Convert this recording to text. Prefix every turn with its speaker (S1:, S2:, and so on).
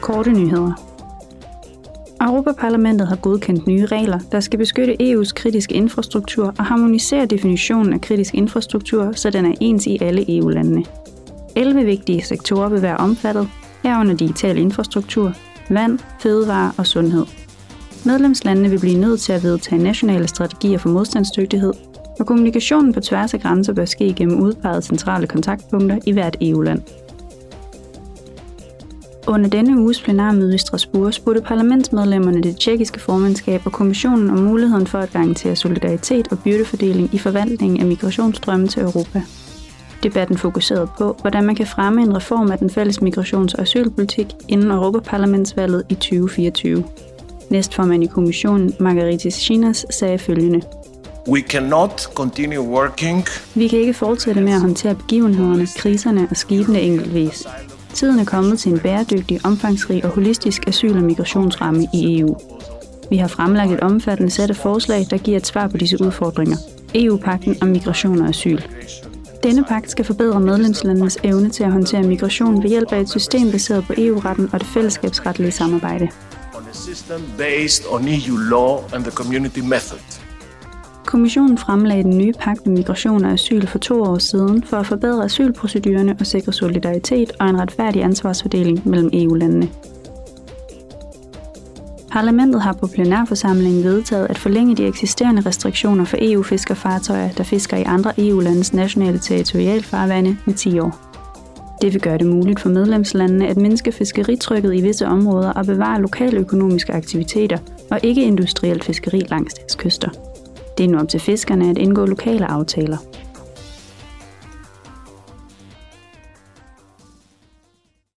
S1: Korte nyheder. Europaparlamentet har godkendt nye regler, der skal beskytte EU's kritiske infrastruktur og harmonisere definitionen af kritisk infrastruktur, så den er ens i alle EU-landene. 11 vigtige sektorer vil være omfattet, herunder digital infrastruktur, vand, fødevare og sundhed. Medlemslandene vil blive nødt til at vedtage nationale strategier for modstandsdygtighed, og kommunikationen på tværs af grænser bør ske gennem udpegede centrale kontaktpunkter i hvert EU-land. Under denne uges plenarmøde i Strasbourg spurgte parlamentsmedlemmerne det tjekkiske formandskab og kommissionen om muligheden for at garantere solidaritet og byrdefordeling i forvaltningen af migrationsstrømmen til Europa. Debatten fokuserede på, hvordan man kan fremme en reform af den fælles migrations- og asylpolitik inden Europaparlamentsvalget i 2024. Næstformand i kommissionen, Margaritis Chinas, sagde følgende.
S2: We cannot continue working.
S1: Vi kan ikke fortsætte med at håndtere begivenhederne, kriserne og skibene enkeltvis. Tiden er kommet til en bæredygtig, omfangsrig og holistisk asyl- og migrationsramme i EU. Vi har fremlagt et omfattende sæt af forslag, der giver et svar på disse udfordringer. EU-pakten om migration og asyl. Denne pagt skal forbedre medlemslandenes evne til at håndtere migration ved hjælp af et system baseret på EU-retten og det fællesskabsretlige samarbejde.
S2: On a system based on EU law and the community method.
S1: Kommissionen fremlagde den nye pagt om migration og asyl for to år siden for at forbedre asylprocedurerne og sikre solidaritet og en retfærdig ansvarsfordeling mellem EU-landene. Parlamentet har på plenarforsamlingen vedtaget at forlænge de eksisterende restriktioner for EU-fiskerfartøjer, der fisker i andre EU-landes nationale territorialfarvande med 10 år. Det vil gøre det muligt for medlemslandene at mindske fiskeritrykket i visse områder og bevare lokale økonomiske aktiviteter og ikke industrielt fiskeri langs deres kyster. Det er nu op til fiskerne at indgå lokale aftaler.